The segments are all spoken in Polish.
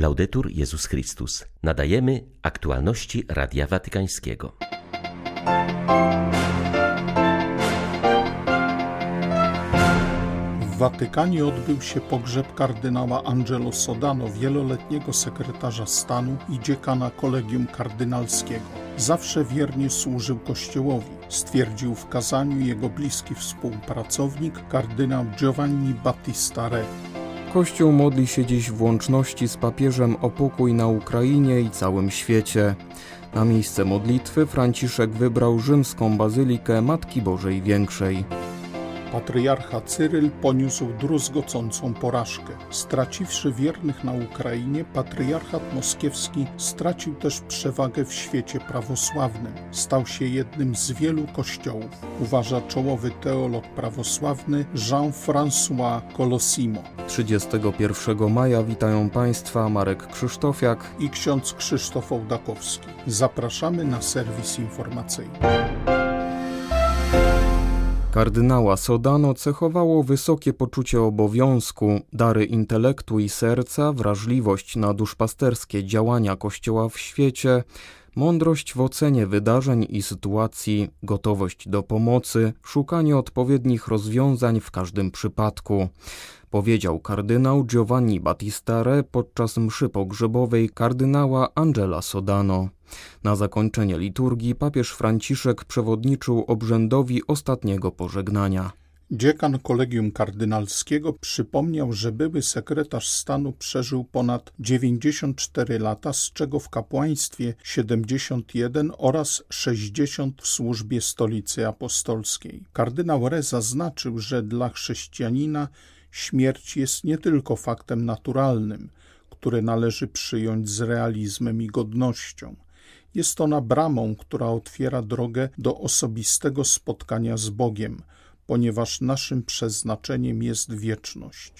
Laudetur Jezus Chrystus. Nadajemy aktualności Radia Watykańskiego. W Watykanie odbył się pogrzeb kardynała Angelo Sodano, wieloletniego sekretarza stanu i dziekana kolegium kardynalskiego. Zawsze wiernie służył Kościołowi, stwierdził w kazaniu jego bliski współpracownik kardynał Giovanni Battista Re. Kościół modli się dziś w łączności z papieżem o pokój na Ukrainie i całym świecie. Na miejsce modlitwy Franciszek wybrał rzymską bazylikę Matki Bożej Większej. Patriarcha Cyryl poniósł druzgocącą porażkę. Straciwszy wiernych na Ukrainie, patriarchat moskiewski stracił też przewagę w świecie prawosławnym. Stał się jednym z wielu kościołów, uważa czołowy teolog prawosławny Jean-François Colosimo. 31 maja witają Państwa Marek Krzysztofiak i ksiądz Krzysztof Ołdakowski. Zapraszamy na serwis informacyjny. Kardynała Sodano cechowało wysokie poczucie obowiązku, dary intelektu i serca, wrażliwość na duszpasterskie działania Kościoła w świecie, mądrość w ocenie wydarzeń i sytuacji, gotowość do pomocy, szukanie odpowiednich rozwiązań w każdym przypadku powiedział kardynał Giovanni Battista Re podczas mszy pogrzebowej kardynała Angela Sodano. Na zakończenie liturgii papież Franciszek przewodniczył obrzędowi ostatniego pożegnania. Dziekan kolegium kardynalskiego przypomniał, że były sekretarz stanu przeżył ponad 94 lata, z czego w kapłaństwie 71 oraz 60 w służbie stolicy apostolskiej. Kardynał Re zaznaczył, że dla chrześcijanina Śmierć jest nie tylko faktem naturalnym, które należy przyjąć z realizmem i godnością. Jest ona bramą, która otwiera drogę do osobistego spotkania z Bogiem, ponieważ naszym przeznaczeniem jest wieczność.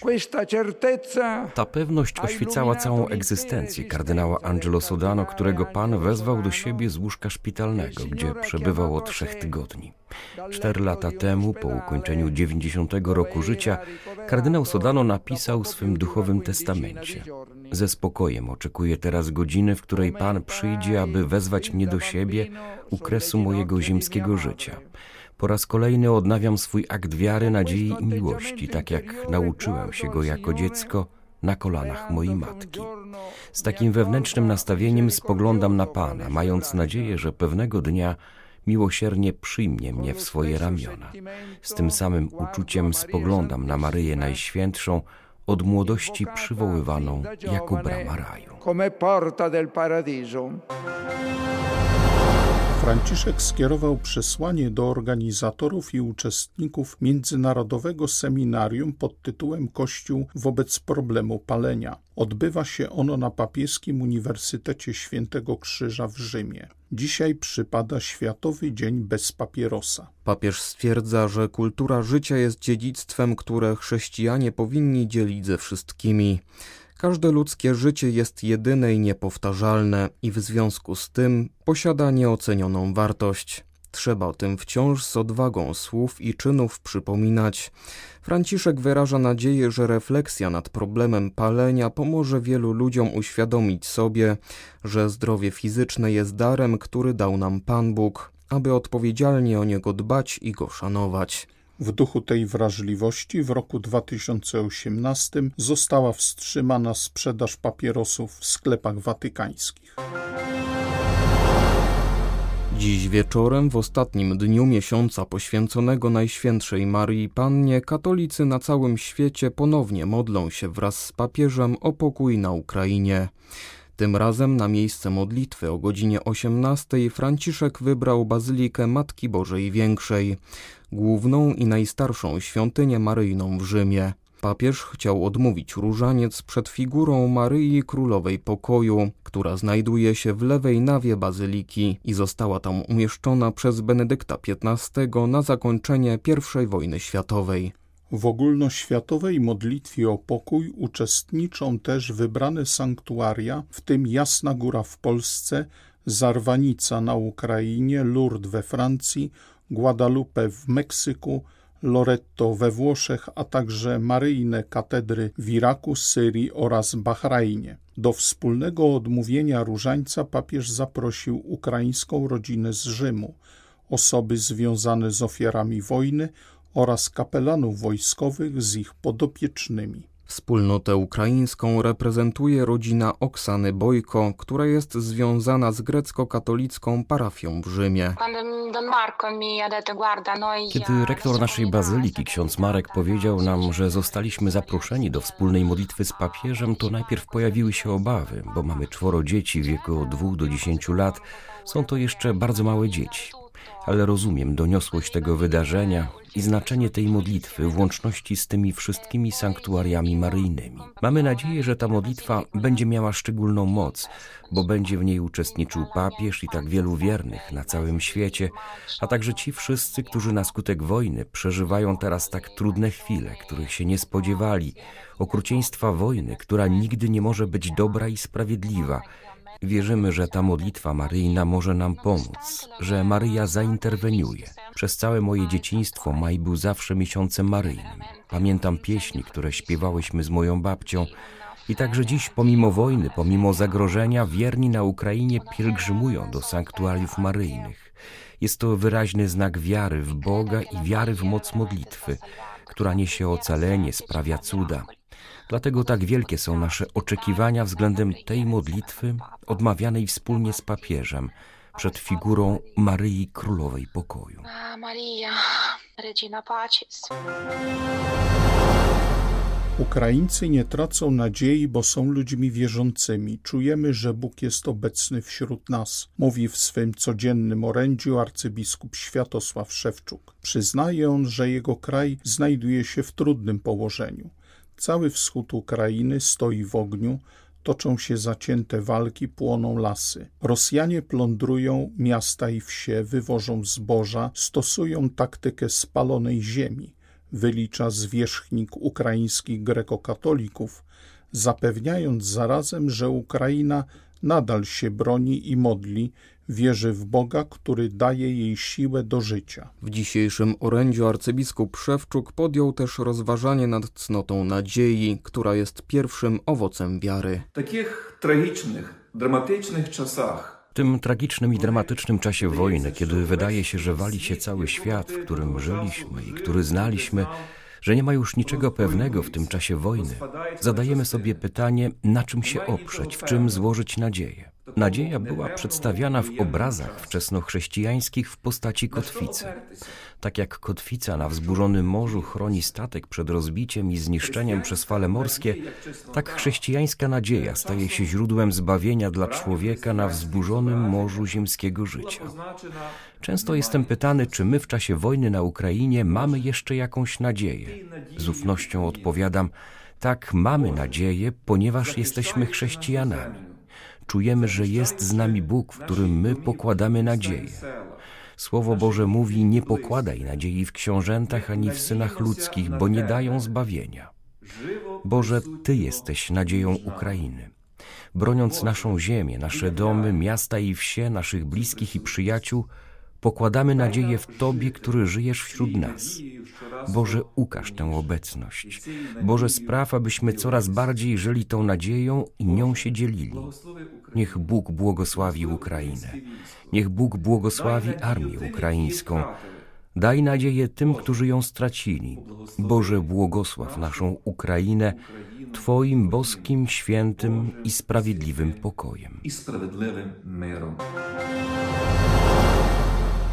Ta pewność oświecała całą egzystencję kardynała Angelo Sodano, którego Pan wezwał do siebie z łóżka szpitalnego, gdzie przebywał od trzech tygodni. Cztery lata temu, po ukończeniu 90 roku życia, kardynał Sodano napisał w swym duchowym testamencie. Ze spokojem oczekuję teraz godziny, w której Pan przyjdzie, aby wezwać mnie do siebie u kresu mojego ziemskiego życia. Po raz kolejny odnawiam swój akt wiary, nadziei i miłości, tak jak nauczyłem się go jako dziecko na kolanach mojej matki. Z takim wewnętrznym nastawieniem spoglądam na Pana, mając nadzieję, że pewnego dnia miłosiernie przyjmie mnie w swoje ramiona. Z tym samym uczuciem spoglądam na Maryję Najświętszą, od młodości przywoływaną jako brama raju. Franciszek skierował przesłanie do organizatorów i uczestników międzynarodowego seminarium pod tytułem Kościół wobec problemu palenia. Odbywa się ono na Papieskim Uniwersytecie Świętego Krzyża w Rzymie. Dzisiaj przypada Światowy Dzień bez papierosa. Papież stwierdza, że kultura życia jest dziedzictwem, które chrześcijanie powinni dzielić ze wszystkimi. Każde ludzkie życie jest jedyne i niepowtarzalne i w związku z tym posiada nieocenioną wartość. Trzeba o tym wciąż z odwagą słów i czynów przypominać. Franciszek wyraża nadzieję, że refleksja nad problemem palenia pomoże wielu ludziom uświadomić sobie, że zdrowie fizyczne jest darem, który dał nam Pan Bóg, aby odpowiedzialnie o niego dbać i go szanować. W duchu tej wrażliwości w roku 2018 została wstrzymana sprzedaż papierosów w sklepach watykańskich. Dziś wieczorem, w ostatnim dniu miesiąca poświęconego Najświętszej Marii Pannie, katolicy na całym świecie ponownie modlą się wraz z papieżem o pokój na Ukrainie. Tym razem na miejsce modlitwy o godzinie 18 Franciszek wybrał Bazylikę Matki Bożej Większej, główną i najstarszą świątynię maryjną w Rzymie. Papież chciał odmówić różaniec przed figurą Maryi Królowej Pokoju, która znajduje się w lewej nawie bazyliki i została tam umieszczona przez Benedykta XV na zakończenie I wojny światowej. W ogólnoświatowej modlitwie o pokój uczestniczą też wybrane sanktuaria, w tym Jasna Góra w Polsce, Zarwanica na Ukrainie, Lourdes we Francji, Guadalupe w Meksyku, Loretto we Włoszech, a także maryjne katedry w Iraku, Syrii oraz Bahrajnie. Do wspólnego odmówienia różańca papież zaprosił ukraińską rodzinę z Rzymu, osoby związane z ofiarami wojny oraz kapelanów wojskowych z ich podopiecznymi. Wspólnotę ukraińską reprezentuje rodzina Oksany Bojko, która jest związana z grecko-katolicką parafią w Rzymie. Kiedy rektor naszej bazyliki, ksiądz Marek, powiedział nam, że zostaliśmy zaproszeni do wspólnej modlitwy z papieżem, to najpierw pojawiły się obawy, bo mamy czworo dzieci w wieku od 2 do 10 lat. Są to jeszcze bardzo małe dzieci ale rozumiem doniosłość tego wydarzenia i znaczenie tej modlitwy w łączności z tymi wszystkimi sanktuariami maryjnymi. Mamy nadzieję, że ta modlitwa będzie miała szczególną moc, bo będzie w niej uczestniczył papież i tak wielu wiernych na całym świecie, a także ci wszyscy, którzy na skutek wojny przeżywają teraz tak trudne chwile, których się nie spodziewali, okrucieństwa wojny, która nigdy nie może być dobra i sprawiedliwa, Wierzymy, że ta modlitwa maryjna może nam pomóc, że Maryja zainterweniuje. Przez całe moje dzieciństwo maj był zawsze miesiącem maryjnym. Pamiętam pieśni, które śpiewałyśmy z moją babcią i także dziś, pomimo wojny, pomimo zagrożenia, wierni na Ukrainie pielgrzymują do sanktuariów maryjnych. Jest to wyraźny znak wiary w Boga i wiary w moc modlitwy, która niesie ocalenie, sprawia cuda. Dlatego tak wielkie są nasze oczekiwania względem tej modlitwy odmawianej wspólnie z papieżem przed figurą Maryi Królowej Pokoju. Maria, Regina Pacis. Ukraińcy nie tracą nadziei, bo są ludźmi wierzącymi. Czujemy, że Bóg jest obecny wśród nas, mówi w swym codziennym orędziu arcybiskup Światosław Szewczuk. Przyznaje on, że jego kraj znajduje się w trudnym położeniu. Cały wschód Ukrainy stoi w ogniu, toczą się zacięte walki, płoną lasy. Rosjanie plądrują miasta i wsie, wywożą zboża, stosują taktykę spalonej ziemi, wylicza zwierzchnik ukraińskich grekokatolików, zapewniając zarazem, że Ukraina nadal się broni i modli, wierzy w Boga, który daje jej siłę do życia. W dzisiejszym orędziu arcybiskup Szewczuk podjął też rozważanie nad cnotą nadziei, która jest pierwszym owocem wiary. W takich tragicznych, dramatycznych czasach w tym tragicznym i dramatycznym czasie wojny, kiedy wydaje się, że wali się cały świat, w którym żyliśmy i który znaliśmy, że nie ma już niczego pewnego w tym czasie wojny, zadajemy sobie pytanie, na czym się oprzeć, w czym złożyć nadzieję. Nadzieja była przedstawiana w obrazach wczesnochrześcijańskich w postaci kotwicy. Tak jak kotwica na wzburzonym morzu chroni statek przed rozbiciem i zniszczeniem przez fale morskie, tak chrześcijańska nadzieja staje się źródłem zbawienia dla człowieka na wzburzonym morzu ziemskiego życia. Często jestem pytany, czy my w czasie wojny na Ukrainie mamy jeszcze jakąś nadzieję. Z ufnością odpowiadam, tak mamy nadzieję, ponieważ jesteśmy chrześcijanami czujemy, że jest z nami Bóg, w którym my pokładamy nadzieję. Słowo Boże mówi: Nie pokładaj nadziei w książętach ani w synach ludzkich, bo nie dają zbawienia. Boże, Ty jesteś nadzieją Ukrainy. Broniąc naszą ziemię, nasze domy, miasta i wsie, naszych bliskich i przyjaciół, pokładamy nadzieję w Tobie, który żyjesz wśród nas. Boże, ukaż tę obecność. Boże, spraw, abyśmy coraz bardziej żyli tą nadzieją i nią się dzielili. Niech Bóg błogosławi Ukrainę. Niech Bóg błogosławi armię ukraińską. Daj nadzieję tym, którzy ją stracili. Boże, błogosław naszą Ukrainę Twoim boskim, świętym i sprawiedliwym pokojem. I sprawiedliwym.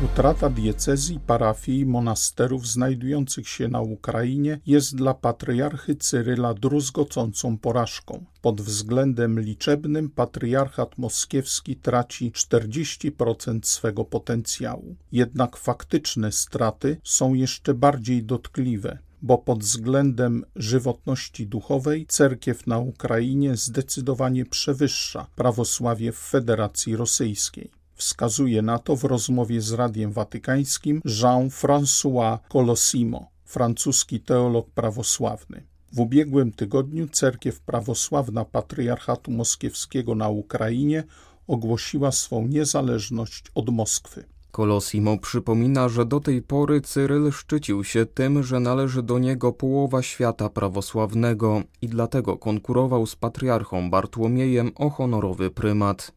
Utrata diecezji, parafii i monasterów znajdujących się na Ukrainie jest dla patriarchy Cyryla druzgocącą porażką. Pod względem liczebnym patriarchat moskiewski traci 40% swego potencjału. Jednak faktyczne straty są jeszcze bardziej dotkliwe bo pod względem żywotności duchowej cerkiew na Ukrainie zdecydowanie przewyższa prawosławie w Federacji Rosyjskiej. Wskazuje na to w rozmowie z Radiem Watykańskim Jean-François Colosimo, francuski teolog prawosławny. W ubiegłym tygodniu cerkiew prawosławna Patriarchatu Moskiewskiego na Ukrainie ogłosiła swą niezależność od Moskwy. Colosimo przypomina, że do tej pory Cyryl szczycił się tym, że należy do niego połowa świata prawosławnego i dlatego konkurował z patriarchą Bartłomiejem o honorowy prymat.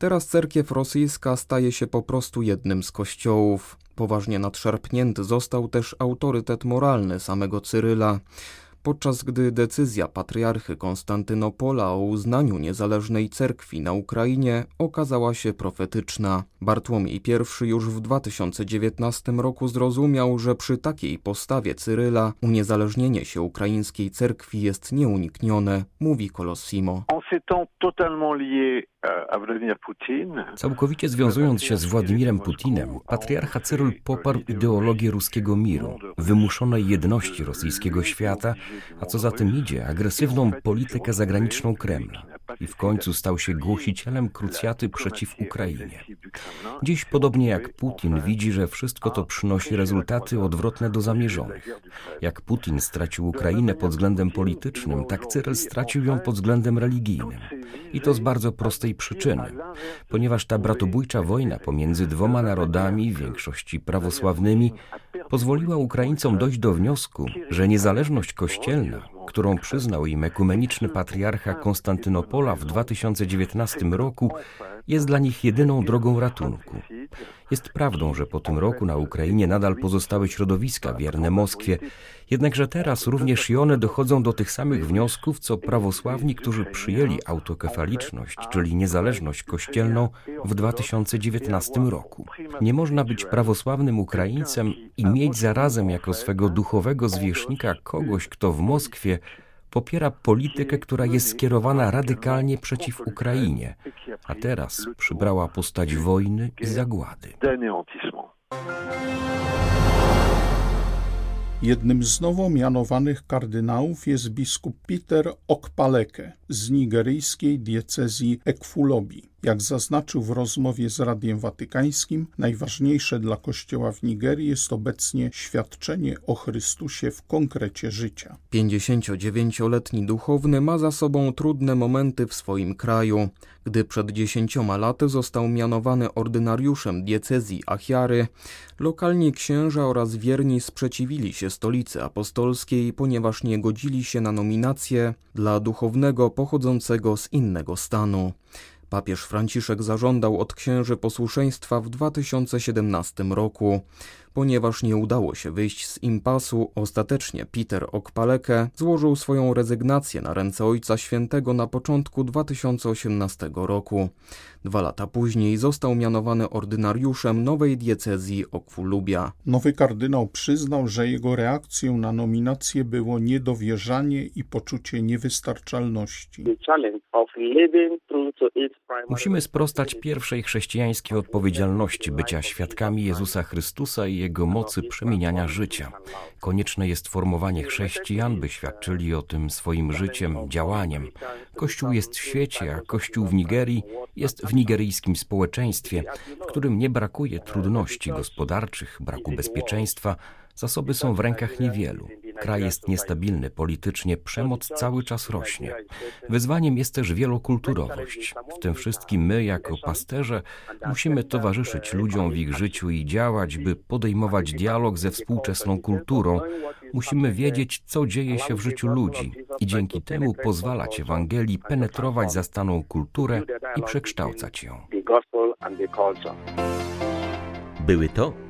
Teraz cerkiew rosyjska staje się po prostu jednym z kościołów. Poważnie nadszarpnięty został też autorytet moralny samego Cyryla podczas gdy decyzja patriarchy Konstantynopola o uznaniu niezależnej cerkwi na Ukrainie okazała się profetyczna. Bartłomiej I już w 2019 roku zrozumiał, że przy takiej postawie Cyryla uniezależnienie się ukraińskiej cerkwi jest nieuniknione, mówi Colosimo. Całkowicie związując się z Władimirem Putinem, patriarcha Cyryl poparł ideologię ruskiego miru, wymuszonej jedności rosyjskiego świata, a co za tym idzie, agresywną politykę zagraniczną Kremla i w końcu stał się głosicielem krucjaty przeciw Ukrainie. Dziś, podobnie jak Putin, widzi, że wszystko to przynosi rezultaty odwrotne do zamierzonych. Jak Putin stracił Ukrainę pod względem politycznym, tak Cyryl stracił ją pod względem religijnym. I to z bardzo prostej przyczyny. Ponieważ ta bratobójcza wojna pomiędzy dwoma narodami, w większości prawosławnymi, pozwoliła Ukraińcom dojść do wniosku, że niezależność kościelna, którą przyznał im ekumeniczny patriarcha Konstantynopola w 2019 roku, jest dla nich jedyną drogą ratunku. Jest prawdą, że po tym roku na Ukrainie nadal pozostały środowiska wierne Moskwie, jednakże teraz również i one dochodzą do tych samych wniosków, co prawosławni, którzy przyjęli autokefaliczność, czyli niezależność kościelną w 2019 roku. Nie można być prawosławnym Ukraińcem i mieć zarazem jako swego duchowego zwierzchnika kogoś, kto w Moskwie popiera politykę, która jest skierowana radykalnie przeciw Ukrainie, a teraz przybrała postać wojny i zagłady. Jednym z nowo mianowanych kardynałów jest biskup Peter Okpaleke z nigeryjskiej diecezji Ekfulobi. Jak zaznaczył w rozmowie z Radiem Watykańskim, najważniejsze dla Kościoła w Nigerii jest obecnie świadczenie o Chrystusie w konkrecie życia. 59-letni duchowny ma za sobą trudne momenty w swoim kraju. Gdy przed dziesięcioma laty został mianowany ordynariuszem diecezji Achiary, lokalni księża oraz wierni sprzeciwili się stolicy apostolskiej, ponieważ nie godzili się na nominację dla duchownego pochodzącego z innego stanu. Papież Franciszek zażądał od księży posłuszeństwa w 2017 roku. Ponieważ nie udało się wyjść z impasu, ostatecznie Peter Okpaleke złożył swoją rezygnację na ręce Ojca Świętego na początku 2018 roku. Dwa lata później został mianowany ordynariuszem nowej diecezji Okwulubia. Nowy kardynał przyznał, że jego reakcją na nominację było niedowierzanie i poczucie niewystarczalności. Musimy sprostać pierwszej chrześcijańskiej odpowiedzialności bycia świadkami Jezusa Chrystusa i Jego mocy przemieniania życia. Konieczne jest formowanie chrześcijan, by świadczyli o tym swoim życiem, działaniem. Kościół jest w świecie, a Kościół w Nigerii jest w nigeryjskim społeczeństwie, w którym nie brakuje trudności gospodarczych, braku bezpieczeństwa, Zasoby są w rękach niewielu. Kraj jest niestabilny politycznie, przemoc cały czas rośnie. Wyzwaniem jest też wielokulturowość. W tym wszystkim my, jako pasterze, musimy towarzyszyć ludziom w ich życiu i działać, by podejmować dialog ze współczesną kulturą. Musimy wiedzieć, co dzieje się w życiu ludzi i dzięki temu pozwalać Ewangelii penetrować zastaną kulturę i przekształcać ją. Były to